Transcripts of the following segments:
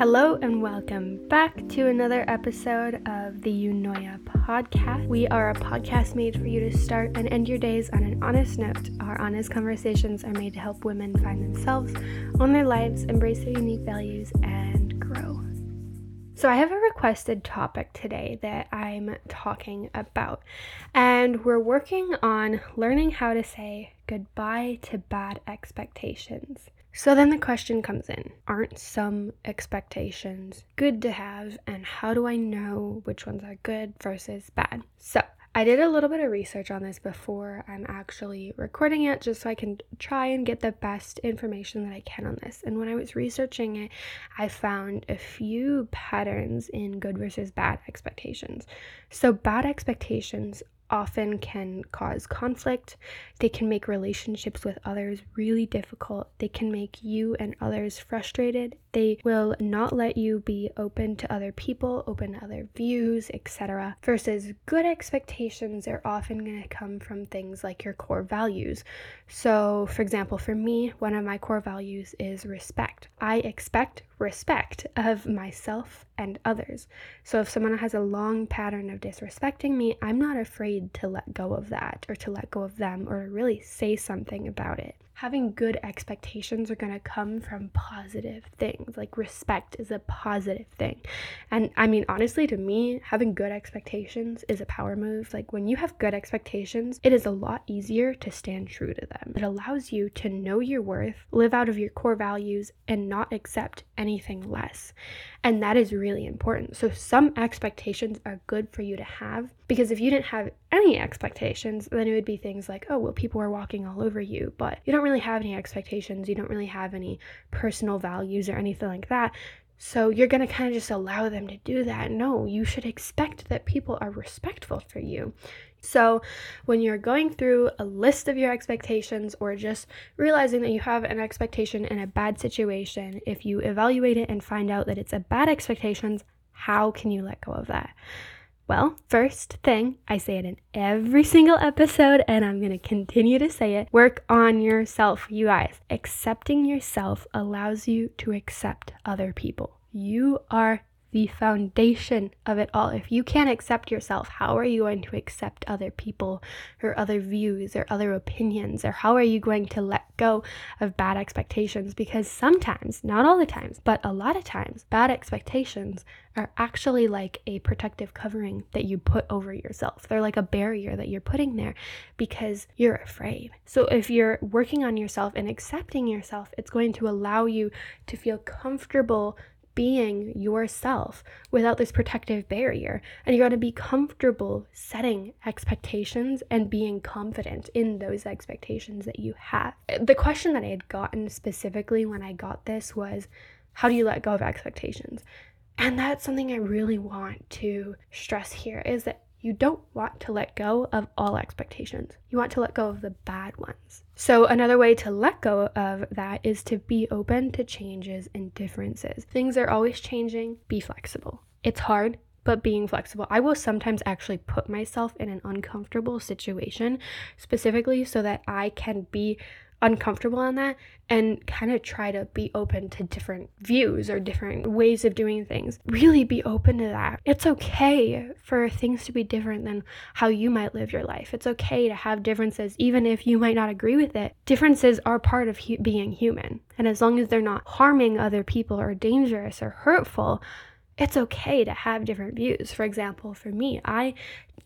Hello and welcome back to another episode of the Eunoia podcast. We are a podcast made for you to start and end your days on an honest note. Our honest conversations are made to help women find themselves, own their lives, embrace their unique values, and grow. So, I have a requested topic today that I'm talking about, and we're working on learning how to say goodbye to bad expectations. So then the question comes in Aren't some expectations good to have, and how do I know which ones are good versus bad? So I did a little bit of research on this before I'm actually recording it just so I can try and get the best information that I can on this. And when I was researching it, I found a few patterns in good versus bad expectations. So, bad expectations often can cause conflict. They can make relationships with others really difficult. They can make you and others frustrated. They will not let you be open to other people, open to other views, etc. Versus good expectations are often going to come from things like your core values. So, for example, for me, one of my core values is respect. I expect respect of myself and others. So if someone has a long pattern of disrespecting me, I'm not afraid to let go of that or to let go of them or to really say something about it having good expectations are going to come from positive things. Like respect is a positive thing. And I mean, honestly, to me, having good expectations is a power move. Like when you have good expectations, it is a lot easier to stand true to them. It allows you to know your worth, live out of your core values, and not accept anything less. And that is really important. So, some expectations are good for you to have because if you didn't have any expectations, then it would be things like, oh, well, people are walking all over you, but you don't really have any expectations. You don't really have any personal values or anything like that. So you're going to kind of just allow them to do that. No, you should expect that people are respectful for you. So, when you're going through a list of your expectations or just realizing that you have an expectation in a bad situation, if you evaluate it and find out that it's a bad expectations, how can you let go of that? Well, first thing, I say it in every single episode, and I'm going to continue to say it work on yourself, you guys. Accepting yourself allows you to accept other people. You are the foundation of it all. If you can't accept yourself, how are you going to accept other people or other views or other opinions? Or how are you going to let go of bad expectations? Because sometimes, not all the times, but a lot of times, bad expectations are actually like a protective covering that you put over yourself. They're like a barrier that you're putting there because you're afraid. So if you're working on yourself and accepting yourself, it's going to allow you to feel comfortable being yourself without this protective barrier. And you got to be comfortable setting expectations and being confident in those expectations that you have. The question that I had gotten specifically when I got this was how do you let go of expectations? And that's something I really want to stress here is that you don't want to let go of all expectations. You want to let go of the bad ones. So, another way to let go of that is to be open to changes and differences. Things are always changing, be flexible. It's hard, but being flexible. I will sometimes actually put myself in an uncomfortable situation specifically so that I can be uncomfortable on that and kind of try to be open to different views or different ways of doing things. Really be open to that. It's okay for things to be different than how you might live your life. It's okay to have differences, even if you might not agree with it. Differences are part of hu- being human. And as long as they're not harming other people or dangerous or hurtful, it's okay to have different views. For example, for me, I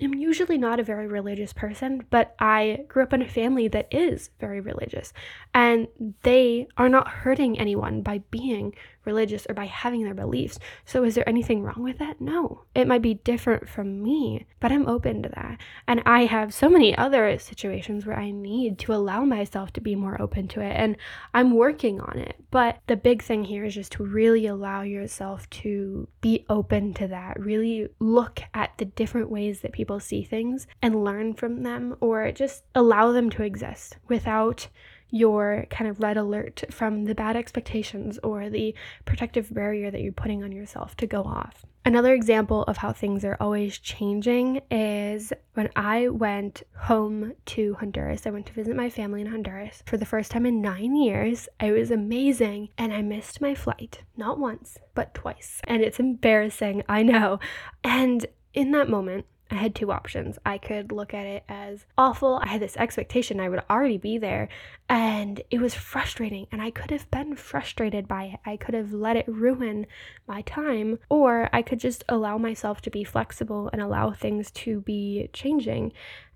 am usually not a very religious person, but I grew up in a family that is very religious. And they are not hurting anyone by being religious or by having their beliefs. So, is there anything wrong with that? No. It might be different from me, but I'm open to that. And I have so many other situations where I need to allow myself to be more open to it. And I'm working on it. But the big thing here is just to really allow yourself to be open to that, really look at the different ways that people see things and learn from them, or just allow them to exist without your kind of red alert from the bad expectations or the protective barrier that you're putting on yourself to go off. Another example of how things are always changing is when I went home to Honduras. I went to visit my family in Honduras for the first time in nine years. It was amazing, and I missed my flight not once, but twice. And it's embarrassing, I know. And in that moment, I had two options. I could look at it as awful. I had this expectation I would already be there, and it was frustrating. And I could have been frustrated by it. I could have let it ruin my time, or I could just allow myself to be flexible and allow things to be changing.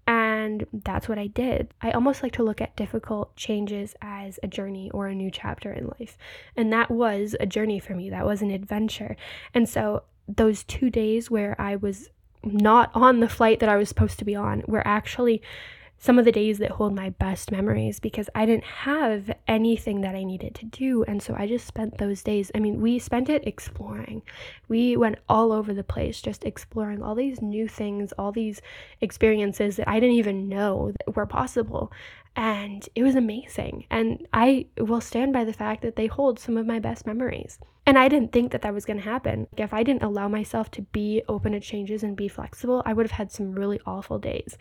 And that's what I did. I almost like to look at difficult changes as a journey or a new chapter in life. And that was a journey for me, that was an adventure. And so, those two days where I was not on the flight that I was supposed to be on were actually some of the days that hold my best memories because I didn't have anything that I needed to do. And so I just spent those days. I mean, we spent it exploring. We went all over the place, just exploring all these new things, all these experiences that I didn't even know were possible. And it was amazing. And I will stand by the fact that they hold some of my best memories. And I didn't think that that was going to happen. If I didn't allow myself to be open to changes and be flexible, I would have had some really awful days.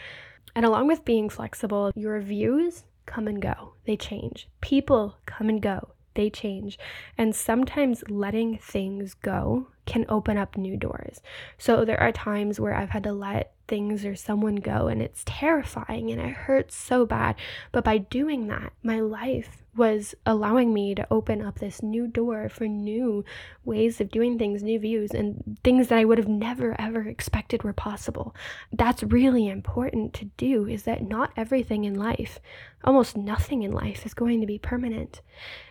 And along with being flexible, your views come and go, they change. People come and go, they change. And sometimes letting things go can open up new doors. So there are times where I've had to let things or someone go and it's terrifying and it hurts so bad. But by doing that, my life was allowing me to open up this new door for new ways of doing things, new views, and things that I would have never ever expected were possible. That's really important to do is that not everything in life, almost nothing in life is going to be permanent.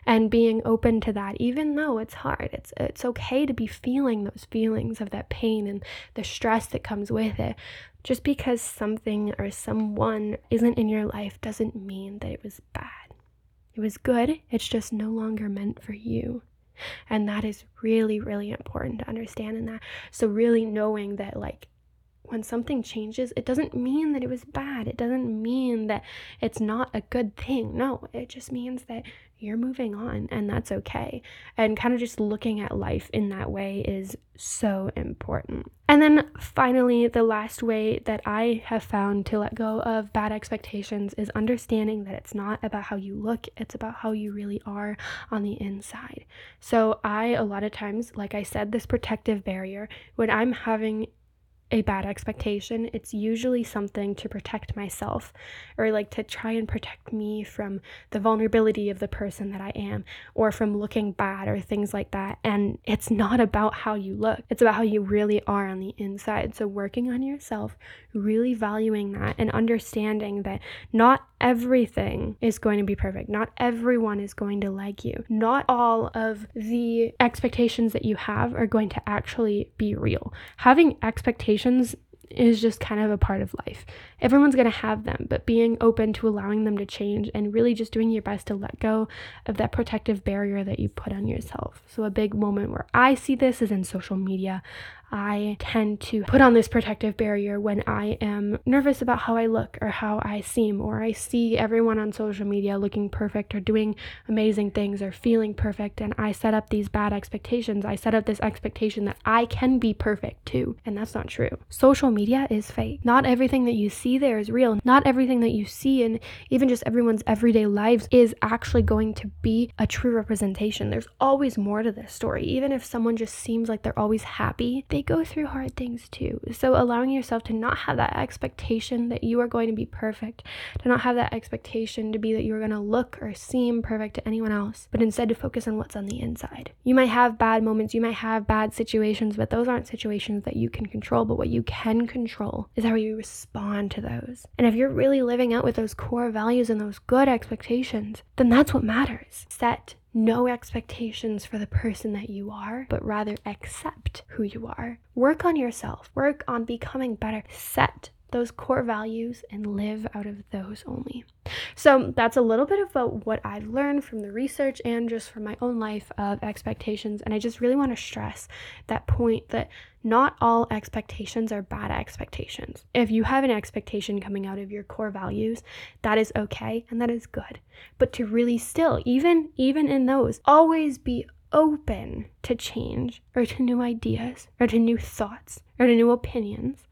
And being open to that even though it's hard. It's it's okay to be feeling those feelings of that pain and the stress that comes with it. Just because something or someone isn't in your life doesn't mean that it was bad. It was good, it's just no longer meant for you. And that is really, really important to understand in that. So, really knowing that, like, when something changes, it doesn't mean that it was bad. It doesn't mean that it's not a good thing. No, it just means that you're moving on and that's okay. And kind of just looking at life in that way is so important. And then finally, the last way that I have found to let go of bad expectations is understanding that it's not about how you look, it's about how you really are on the inside. So, I, a lot of times, like I said, this protective barrier, when I'm having a bad expectation, it's usually something to protect myself or like to try and protect me from the vulnerability of the person that I am or from looking bad or things like that. And it's not about how you look, it's about how you really are on the inside. So, working on yourself, really valuing that and understanding that not everything is going to be perfect, not everyone is going to like you, not all of the expectations that you have are going to actually be real. Having expectations is just kind of a part of life. Everyone's going to have them, but being open to allowing them to change and really just doing your best to let go of that protective barrier that you put on yourself. So, a big moment where I see this is in social media. I tend to put on this protective barrier when I am nervous about how I look or how I seem, or I see everyone on social media looking perfect or doing amazing things or feeling perfect, and I set up these bad expectations. I set up this expectation that I can be perfect too, and that's not true. Social media is fake. Not everything that you see there is real. Not everything that you see in even just everyone's everyday lives is actually going to be a true representation. There's always more to this story. Even if someone just seems like they're always happy, they go through hard things too. So, allowing yourself to not have that expectation that you are going to be perfect, to not have that expectation to be that you're going to look or seem perfect to anyone else, but instead to focus on what's on the inside. You might have bad moments, you might have bad situations, but those aren't situations that you can control. But what you can control is how you respond to those. And if you're really living out with those core values and those good expectations, then that's what matters. Set no expectations for the person that you are, but rather accept who you are. Work on yourself, work on becoming better. Set those core values and live out of those only. So, that's a little bit about what I've learned from the research and just from my own life of expectations. And I just really want to stress that point that not all expectations are bad expectations. If you have an expectation coming out of your core values, that is okay and that is good. But to really still, even even in those, always be open to change or to new ideas or to new thoughts or to new opinions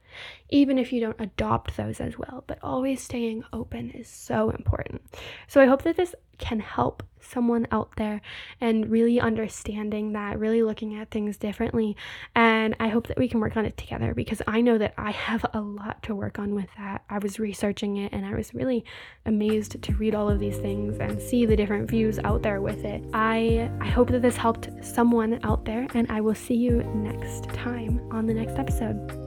even if you don't adopt those as well. But always staying open is so important. So I hope that this can help someone out there and really understanding that, really looking at things differently. And I hope that we can work on it together because I know that I have a lot to work on with that. I was researching it and I was really amazed to read all of these things and see the different views out there with it. I I hope that this helped someone out there and I will see you next time on the next episode.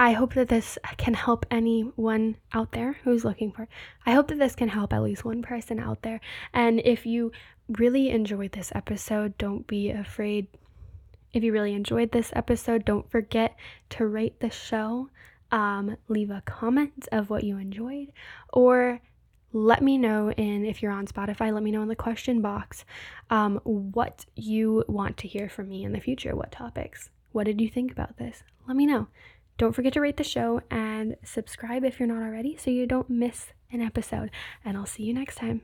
I hope that this can help anyone out there who's looking for. I hope that this can help at least one person out there. And if you really enjoyed this episode, don't be afraid. If you really enjoyed this episode, don't forget to rate the show, um, leave a comment of what you enjoyed, or let me know in if you're on spotify let me know in the question box um, what you want to hear from me in the future what topics what did you think about this let me know don't forget to rate the show and subscribe if you're not already so you don't miss an episode. And i'll see you next time